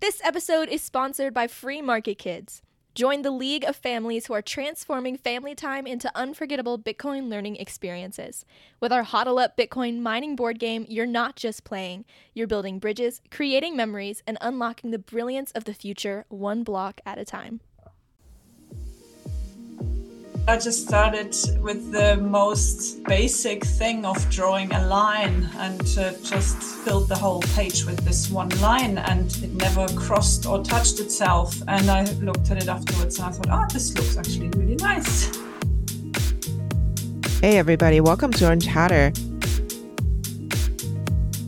This episode is sponsored by Free Market Kids. Join the league of families who are transforming family time into unforgettable Bitcoin learning experiences. With our Hodl Up Bitcoin mining board game, you're not just playing, you're building bridges, creating memories, and unlocking the brilliance of the future one block at a time. I just started with the most basic thing of drawing a line and uh, just filled the whole page with this one line and it never crossed or touched itself. And I looked at it afterwards and I thought, oh, this looks actually really nice. Hey, everybody, welcome to Orange Hatter.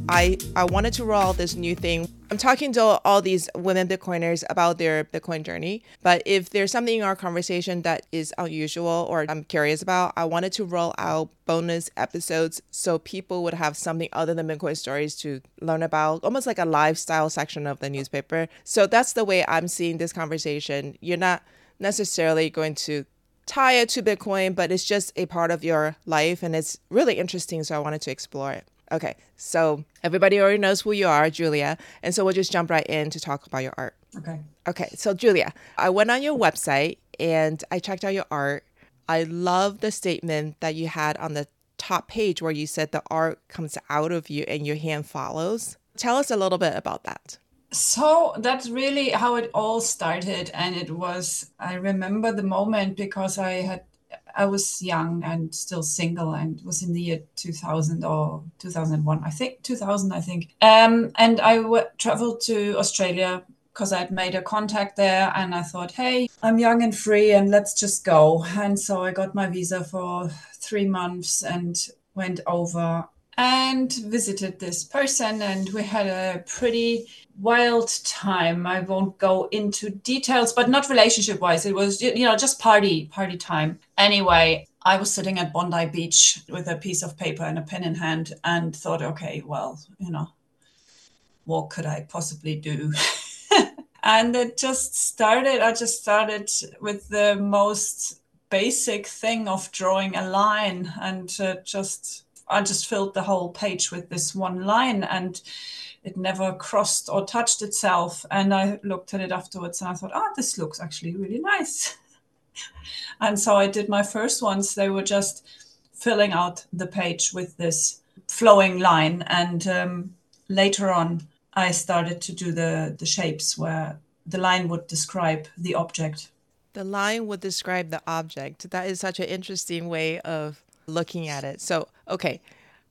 I, I wanted to roll out this new thing I'm talking to all these women Bitcoiners about their Bitcoin journey. But if there's something in our conversation that is unusual or I'm curious about, I wanted to roll out bonus episodes so people would have something other than Bitcoin stories to learn about, almost like a lifestyle section of the newspaper. So that's the way I'm seeing this conversation. You're not necessarily going to tie it to Bitcoin, but it's just a part of your life and it's really interesting. So I wanted to explore it. Okay, so everybody already knows who you are, Julia. And so we'll just jump right in to talk about your art. Okay. Okay, so Julia, I went on your website and I checked out your art. I love the statement that you had on the top page where you said the art comes out of you and your hand follows. Tell us a little bit about that. So that's really how it all started. And it was, I remember the moment because I had I was young and still single and was in the year 2000 or 2001, I think, 2000, I think. Um, and I w- traveled to Australia because I'd made a contact there and I thought, hey, I'm young and free and let's just go. And so I got my visa for three months and went over and visited this person and we had a pretty wild time. I won't go into details but not relationship wise it was you know just party party time. Anyway i was sitting at bondi beach with a piece of paper and a pen in hand and thought okay well you know what could i possibly do? And it just started. I just started with the most basic thing of drawing a line and uh, just I just filled the whole page with this one line and it never crossed or touched itself. And I looked at it afterwards and I thought, oh, this looks actually really nice. and so I did my first ones. They were just filling out the page with this flowing line. And um, later on, I started to do the, the shapes where the line would describe the object. The line would describe the object. That is such an interesting way of looking at it. So, okay,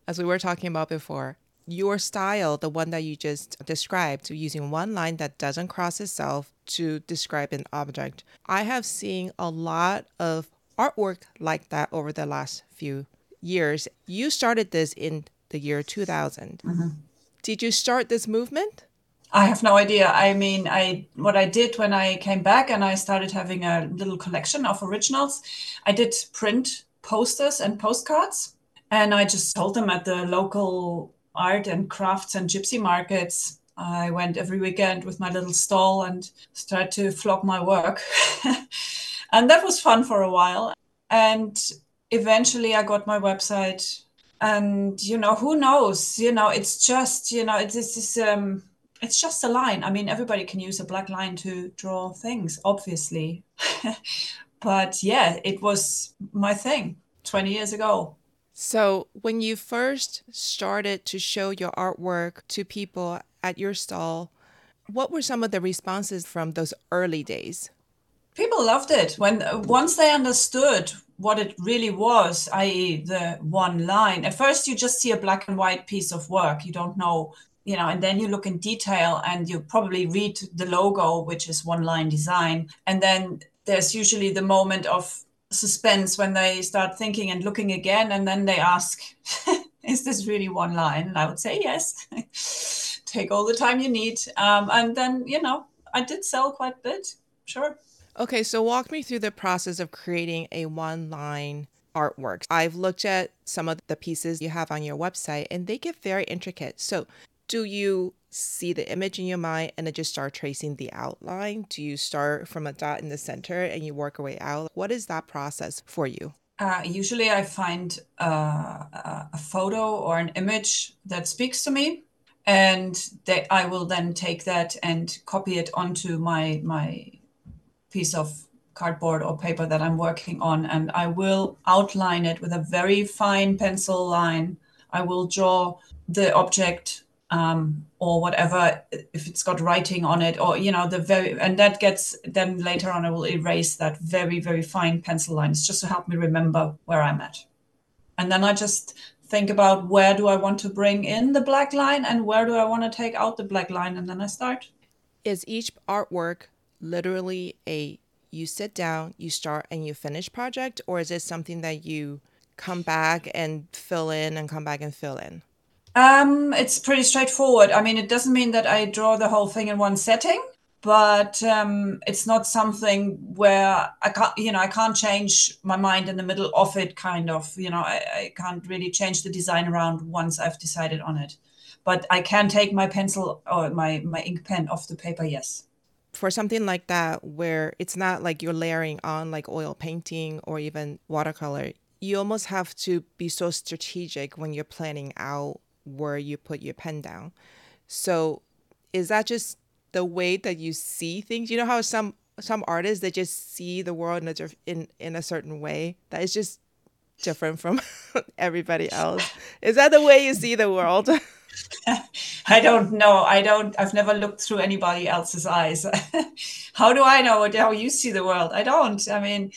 as we were talking about before, your style, the one that you just described, using one line that doesn't cross itself to describe an object. I have seen a lot of artwork like that over the last few years. You started this in the year 2000. Mm-hmm. Did you start this movement? I have no idea. I mean, I what I did when I came back and I started having a little collection of originals, I did print posters and postcards. And I just sold them at the local art and crafts and gypsy markets. I went every weekend with my little stall and started to flog my work. and that was fun for a while. And eventually I got my website. And, you know, who knows? You know, it's just, you know, it's, it's, um, it's just a line. I mean, everybody can use a black line to draw things, obviously. but yeah, it was my thing 20 years ago. So, when you first started to show your artwork to people at your stall, what were some of the responses from those early days? People loved it when once they understood what it really was, i.e., the one line. At first, you just see a black and white piece of work. You don't know, you know, and then you look in detail and you probably read the logo, which is one line design. And then there's usually the moment of suspense when they start thinking and looking again and then they ask is this really one line? And i would say yes. Take all the time you need. Um, and then you know i did sell quite a bit. Sure. Okay so walk me through the process of creating a one line artwork. I've looked at some of the pieces you have on your website and they get very intricate. So do you see the image in your mind and then just start tracing the outline? Do you start from a dot in the center and you work your way out? What is that process for you? Uh, usually, I find uh, a photo or an image that speaks to me. and they, I will then take that and copy it onto my my piece of cardboard or paper that I'm working on, and I will outline it with a very fine pencil line. I will draw the object um, or whatever if it's got writing on it or you know the very and that gets then later on i will erase that very very fine pencil lines just to help me remember where i'm at. And then i just think about where do i want to bring in the black line and where do i want to take out the black line and then i start. Is each artwork literally a you sit down you start and you finish project or is it something that you come back and fill in and come back and fill in um, it's pretty straightforward. I mean, it doesn't mean that I draw the whole thing in one setting, but um, it's not something where I can't, you know, I can't change my mind in the middle of it. Kind of, you know, I, I can't really change the design around once I've decided on it. But I can take my pencil or my my ink pen off the paper. Yes. For something like that, where it's not like you're layering on like oil painting or even watercolor, you almost have to be so strategic when you're planning out where you put your pen down. So is that just the way that you see things? You know how some some artists they just see the world in a in in a certain way that is just different from everybody else. Is that the way you see the world? I don't know. I don't. I've never looked through anybody else's eyes. how do I know how you see the world? I don't. I mean,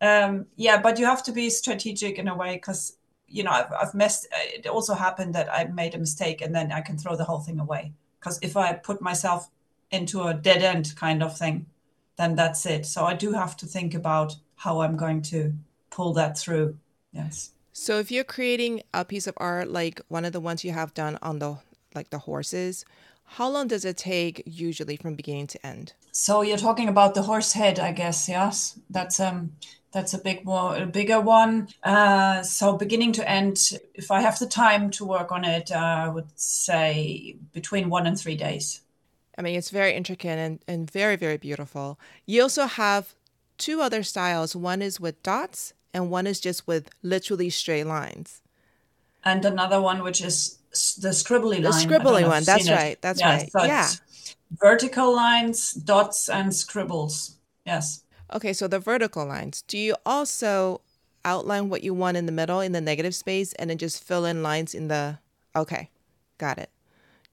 um, yeah, but you have to be strategic in a way because you know I've, I've messed it also happened that i made a mistake and then i can throw the whole thing away. Because if i put myself into a dead end kind of thing then that's it. So i do have to think about how i'm going to pull that through. Yes. So if you're creating a piece of art like one of the ones you have done on the like the horses how long does it take usually from beginning to end? So you're talking about the horse head i guess yes? That's um that's a big more a bigger one. Uh, so beginning to end, if I have the time to work on it, uh, I would say between one and three days. I mean, it's very intricate and, and very, very beautiful. You also have two other styles. One is with dots, and one is just with literally straight lines. And another one, which is the scribbly line. The scribbly one. That's right. It. That's yeah, right. So yeah. Vertical lines, dots, and scribbles. Yes. Okay, so the vertical lines. Do you also outline what you want in the middle in the negative space and then just fill in lines in the Okay. Got it.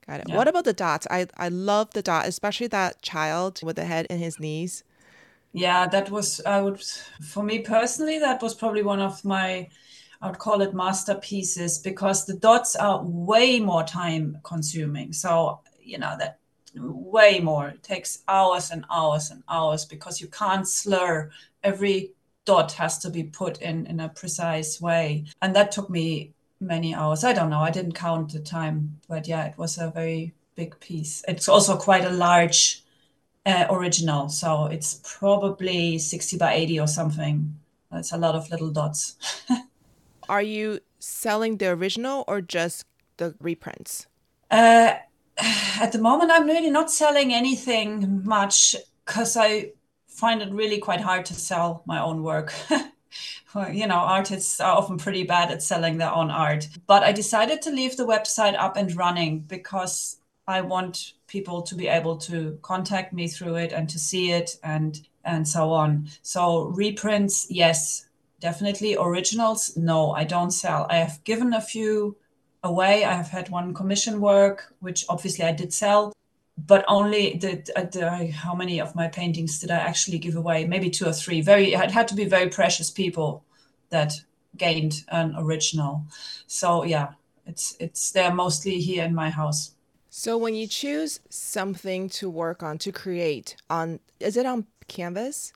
Got it. Yeah. What about the dots? I I love the dot, especially that child with the head in his knees. Yeah, that was I would for me personally that was probably one of my I would call it masterpieces because the dots are way more time consuming. So, you know, that way more. It takes hours and hours and hours because you can't slur. Every dot has to be put in in a precise way. And that took me many hours. I don't know. I didn't count the time, but yeah, it was a very big piece. It's also quite a large uh, original. So it's probably 60 by 80 or something. That's a lot of little dots. Are you selling the original or just the reprints? Uh, at the moment, I'm really not selling anything much because I find it really quite hard to sell my own work. you know, artists are often pretty bad at selling their own art. But I decided to leave the website up and running because I want people to be able to contact me through it and to see it and and so on. So reprints, yes, definitely. Originals, no, I don't sell. I have given a few away. I have had one commission work, which obviously I did sell, but only the, uh, the, how many of my paintings did I actually give away? Maybe two or three. Very, it had to be very precious people that gained an original. So yeah, it's it's they're mostly here in my house. So when you choose something to work on to create on, is it on canvas?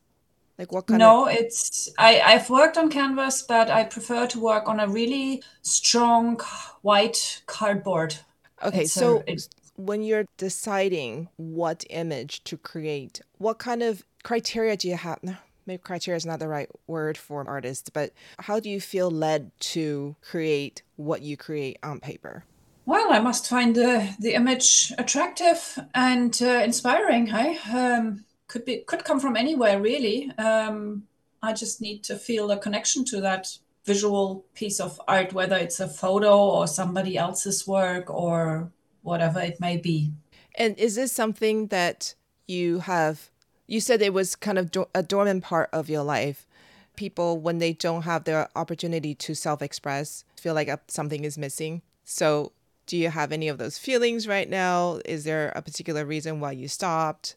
Like what kind no, of... it's I, I've worked on canvas, but I prefer to work on a really strong white cardboard. Okay, it's so a, when you're deciding what image to create, what kind of criteria do you have? Maybe criteria is not the right word for an artist, but how do you feel led to create what you create on paper? Well, I must find the, the image attractive and uh, inspiring. Hey, um, could be could come from anywhere really. Um, I just need to feel a connection to that visual piece of art, whether it's a photo or somebody else's work or whatever it may be. And is this something that you have? You said it was kind of do- a dormant part of your life. People, when they don't have the opportunity to self express, feel like something is missing. So, do you have any of those feelings right now? Is there a particular reason why you stopped?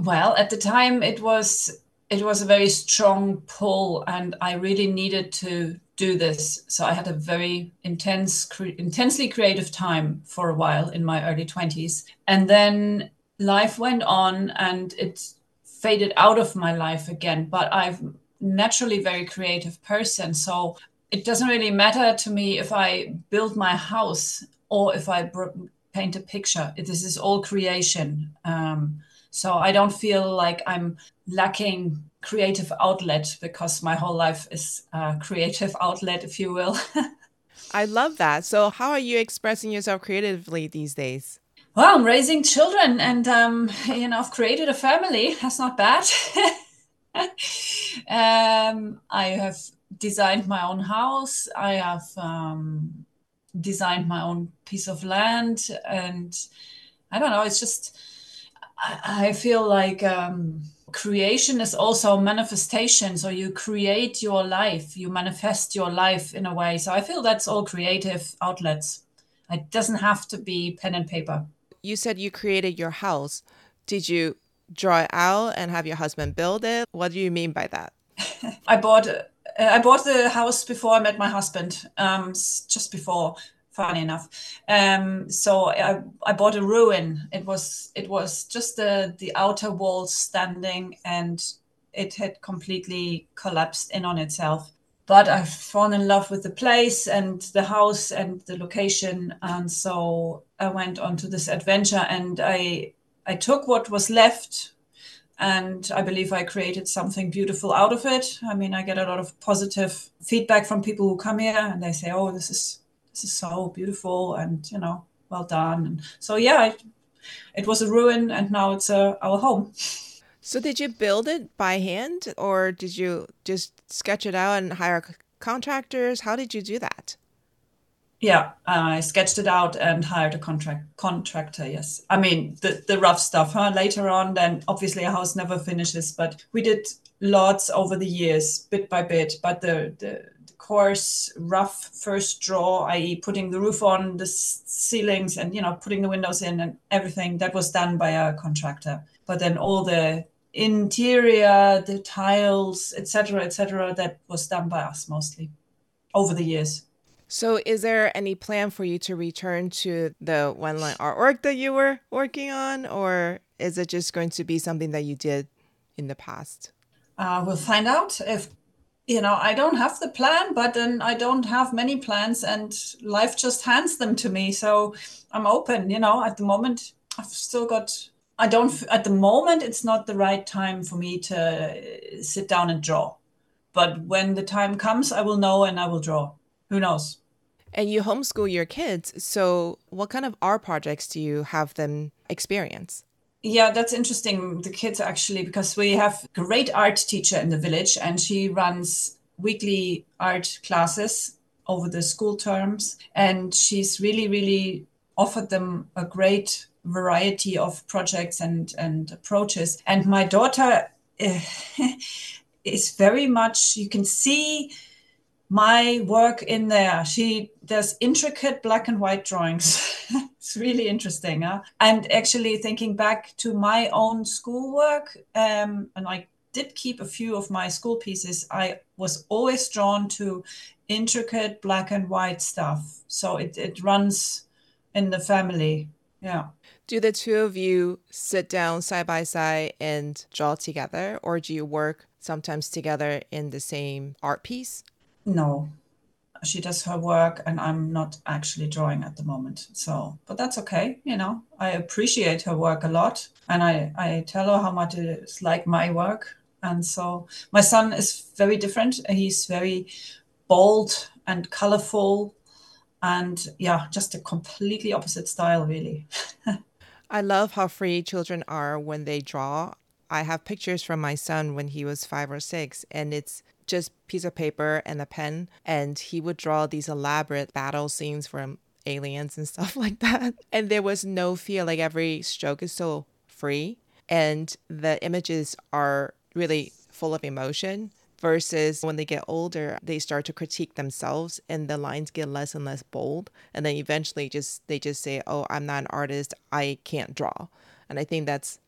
Well, at the time, it was it was a very strong pull, and I really needed to do this. So I had a very intense, cre- intensely creative time for a while in my early 20s. And then life went on and it faded out of my life again. But I'm naturally very creative person. So it doesn't really matter to me if I build my house or if I br- paint a picture. This is all creation. Um, so I don't feel like I'm lacking creative outlet because my whole life is a creative outlet, if you will. I love that. So, how are you expressing yourself creatively these days? Well, I'm raising children and, um, you know, I've created a family. That's not bad. um, I have designed my own house. I have um, designed my own piece of land. And I don't know, it's just, I feel like, um, creation is also manifestation. So you create your life you manifest your life in a way. So i feel that's all creative outlets. It doesn't have to be pen and paper. You said you created your house. Did you draw it out and have your husband build it? What do you mean by that? I bought i bought the house before i met my husband um, just before funny enough. Um, so I, I bought a ruin. It was it was just the the outer walls standing, and it had completely collapsed in on itself. But I've fallen in love with the place and the house and the location, and so I went on to this adventure. And I I took what was left and I believe I created something beautiful out of it. I mean, I get a lot of positive feedback from people who come here and they say, "Oh, this is this is so beautiful and you know well done. And so yeah it, it was a ruin and now it's uh, our home. So did you build it by hand or did you just sketch it out and hire contractors? How did you do that? Yeah i sketched it out and hired a contract contractor yes. I mean the, the rough stuff huh? later on then obviously a house never finishes but we did lots over the years bit by bit but the the course rough first draw, i.e., putting the roof on, the ceilings, and you know, putting the windows in and everything. That was done by a contractor. But then all the interior, the tiles, etc., etc., that was done by us mostly over the years. So, is there any plan for you to return to the one line artwork that you were working on, or is it just going to be something that you did in the past? Uh, we'll find out if you know, I don't have the plan, but then I don't have many plans and life just hands them to me. So I'm open, you know, at the moment, I've still got, I don't, at the moment, it's not the right time for me to sit down and draw. But when the time comes, I will know and I will draw. Who knows? And you homeschool your kids. So what kind of art projects do you have them experience? Yeah, that's interesting. The kids actually, because we have a great art teacher in the village, and she runs weekly art classes over the school terms, and she's really, really offered them a great variety of projects and and approaches. And my daughter uh, is very much you can see my work in there. She does intricate black and white drawings. it's really interesting. Huh? And actually thinking back to my own schoolwork, um, and I did keep a few of my school pieces, I was always drawn to intricate black and white stuff. So it, it runs in the family. Yeah. Do the two of you sit down side by side and draw together, or do you work sometimes together in the same art piece? No, she does her work and I'm not actually drawing at the moment. So, but that's okay. You know, I appreciate her work a lot and I, I tell her how much it is like my work. And so my son is very different. He's very bold and colorful and yeah, just a completely opposite style, really. I love how free children are when they draw. I have pictures from my son when he was five or six, and it's just piece of paper and a pen and he would draw these elaborate battle scenes from aliens and stuff like that. And there was no fear. Like every stroke is so free, and the images are really full of emotion. Versus when they get older, they start to critique themselves, and the lines get less and less bold. And then eventually, just they just say, "Oh, I'm not an artist. I can't draw." And I think that's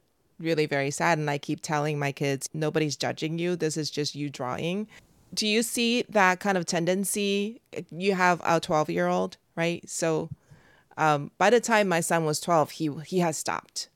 really very sad. And I keep telling my kids, nobody's judging you. This is just you drawing. Do you see that kind of tendency? You have a 12 year old, right? So um, by the time my son was 12, he, he has stopped.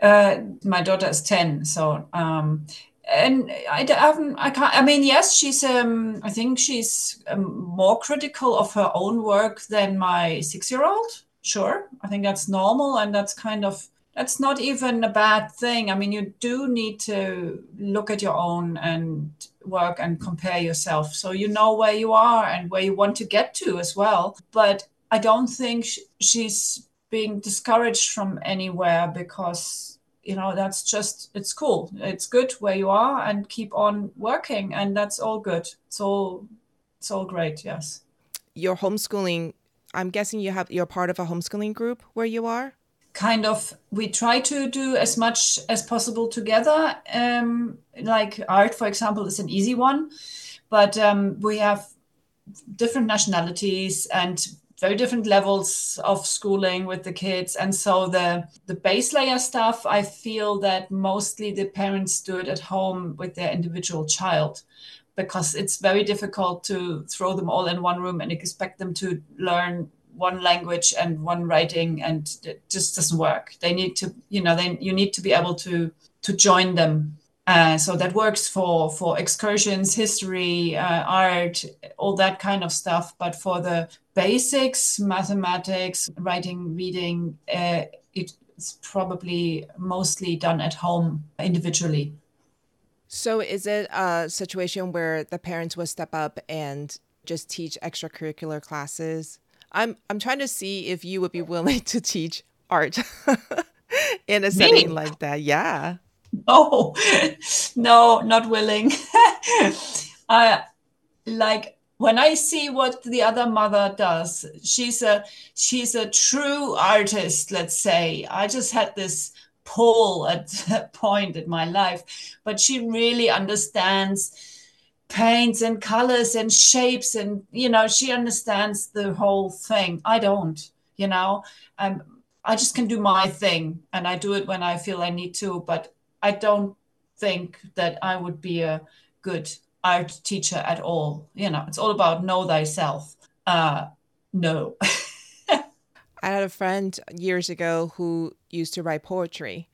Uh, my daughter is 10. So, um, and I, I haven't, I can't, I mean, yes, she's, um, I think she's um, more critical of her own work than my six year old. Sure. I think that's normal. And that's kind of, that's not even a bad thing. I mean, you do need to look at your own and work and compare yourself. So you know where you are and where you want to get to as well. But I don't think she's being discouraged from anywhere because you know that's just it's cool. It's good where you are and keep on working and that's all good. It's all it's all great yes. Your homeschooling i'm guessing you have you're part of a homeschooling group where you are kind of we try to do as much as possible together. Um, like art for example is an easy one but um, we have different nationalities and very different levels of schooling with the kids. And so the the base layer stuff i feel that mostly the parents do it at home with their individual child because it's very difficult to throw them all in one room and expect them to learn one language and one writing and it just doesn't work. They need to you know then you need to be able to to join them. Uh, so that works for for excursions history uh, art all that kind of stuff. But for the basics mathematics writing reading uh, it's probably mostly done at home individually. So is it a situation where the parents will step up and just teach extracurricular classes I'm I'm trying to see if you would be willing to teach art in a setting Me? like that. Yeah. No, no, not willing. I uh, like when I see what the other mother does. She's a she's a true artist. Let's say I just had this pull at a point in my life, but she really understands paints and colors and shapes and you know she understands the whole thing. I don't you know? Um, i just can do my thing and i do it when i feel i need to but i don't think that i would be a good art teacher at all you know? It's all about know thyself. Uh no. I had a friend years ago who used to write poetry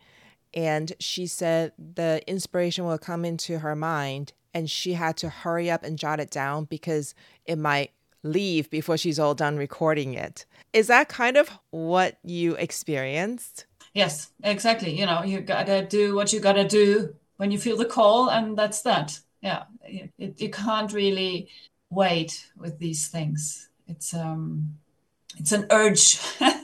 and she said the inspiration will come into her mind and she had to hurry up and jot it down because it might leave before she's all done recording it. Is that kind of what you experienced? Yes, exactly. You know, you gotta do what you gotta do when you feel the call, and that's that. Yeah, it, you can't really wait with these things. It's um, it's an urge.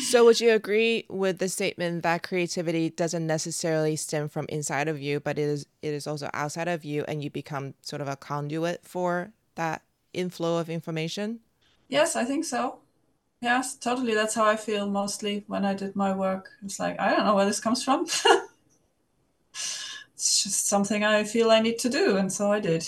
so would you agree with the statement that creativity doesn't necessarily stem from inside of you but it is it is also outside of you and you become sort of a conduit for that inflow of information? Yes i think so. Yes totally. That's how i feel mostly when i did my work. It's like i don't know where this comes from. It's just something i feel i need to do and so i did.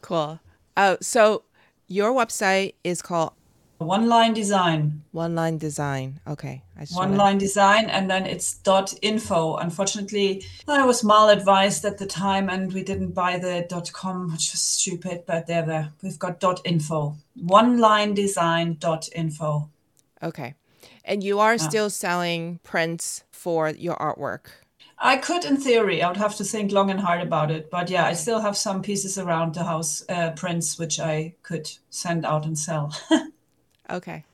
Cool. Uh, so your website is called one line design. One line design. Okay. One line design, and then it's dot info. Unfortunately, I was mal advised at the time, and we didn't buy the dot com, which was stupid. But there, there, we've got dot info. One line design dot info. Okay, and you are still selling prints for your artwork. I could, in theory, I would have to think long and hard about it. But yeah, I still have some pieces around the house, uh, prints, which I could send out and sell. Okay.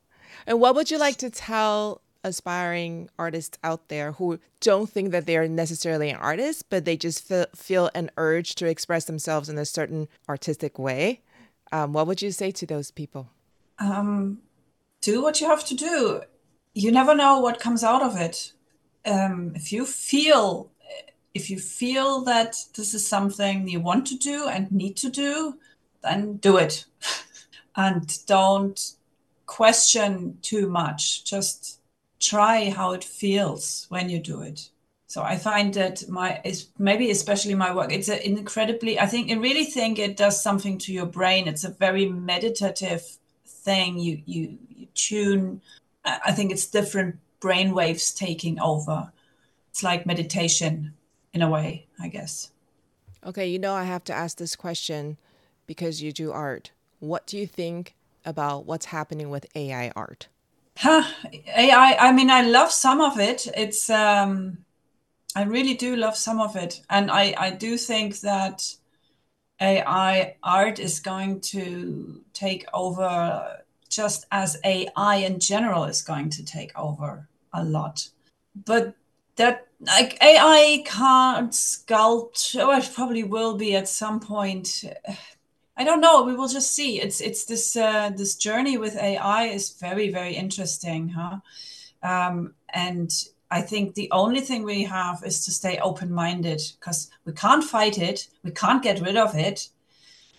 And what would you like to tell aspiring artists out there who don't think that they're necessarily an artist, but they just feel, feel an urge to express themselves in a certain artistic way? Um, what would you say to those people? Um, do what you have to do. You never know what comes out of it. Um, if you feel if you feel that this is something you want to do and need to do, then do it. and don't question too much. Just try how it feels when you do it. So I find that my is maybe especially my work. It's an incredibly. I think I really think it does something to your brain. It's a very meditative thing. You you, you tune. I think it's different brain waves taking over. It's like meditation in a way, I guess. Okay, you know I have to ask this question because you do art. What do you think about what's happening with AI art? Huh, AI. I mean, I love some of it. It's um, I really do love some of it, and I I do think that AI art is going to take over just as AI in general is going to take over a lot. But that like AI can't sculpt, or it probably will be at some point. I don't know. We will just see. It's it's this uh, this journey with AI is very very interesting, huh? Um, and I think the only thing we have is to stay open minded because we can't fight it. We can't get rid of it.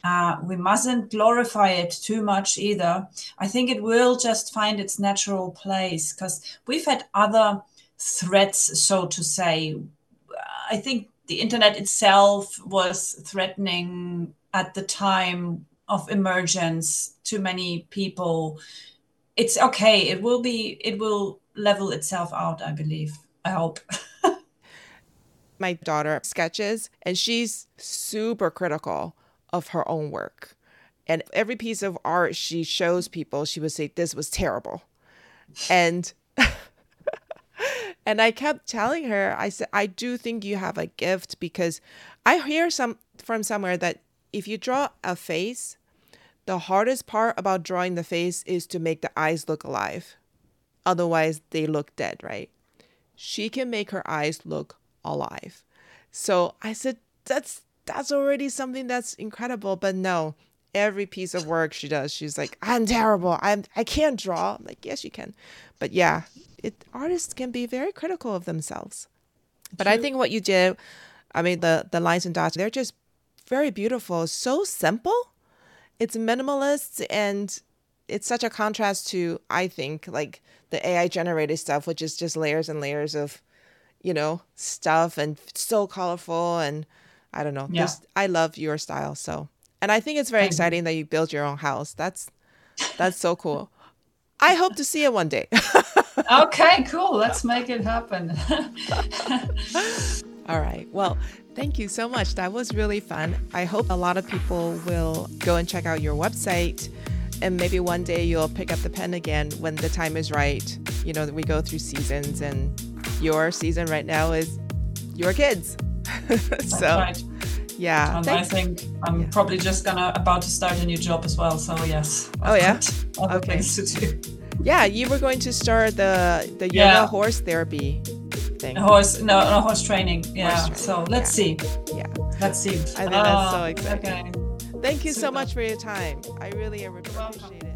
Uh, we mustn't glorify it too much either. I think it will just find its natural place because we've had other threats, so to say. I think the internet itself was threatening at the time of emergence to many people. It's okay. It will be it will level itself out i believe. I hope. My daughter sketches and she's super critical of her own work. And every piece of art she shows people she would say this was terrible. And and i kept telling her i said i do think you have a gift because i hear some from somewhere that if you draw a face, the hardest part about drawing the face is to make the eyes look alive. Otherwise, they look dead, right? She can make her eyes look alive. So I said, that's that's already something that's incredible. But no, every piece of work she does, she's like, I'm terrible. I'm I can't draw. I'm like, yes, you can. But yeah, it artists can be very critical of themselves. But True. I think what you did, I mean the the lines and dots, they're just very beautiful, so simple. It's minimalist and it's such a contrast to I think like the AI generated stuff, which is just layers and layers of, you know, stuff and so colorful and I don't know. Yeah. This, I love your style so. And I think it's very exciting that you build your own house. That's that's so cool. I hope to see it one day. okay, cool. Let's make it happen. All right. Well, Thank you so much. That was really fun. I hope a lot of people will go and check out your website and maybe one day you'll pick up the pen again when the time is right. You know, we go through seasons and your season right now is your kids. so right. Yeah. And I think I'm yeah. probably just gonna about to start a new job as well. So yes. Oh yeah. Okay. to do. Yeah, you were going to start the the yoga yeah. horse therapy thing. Horse, no, no horse training. Yeah. Horse training. So let's yeah. see. Yeah. Let's see. I think oh, that's so ah, exciting. Okay. Thank you Super. so much for your time. I really appreciate it.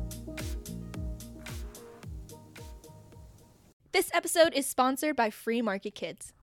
This episode is sponsored by Free Market Kids.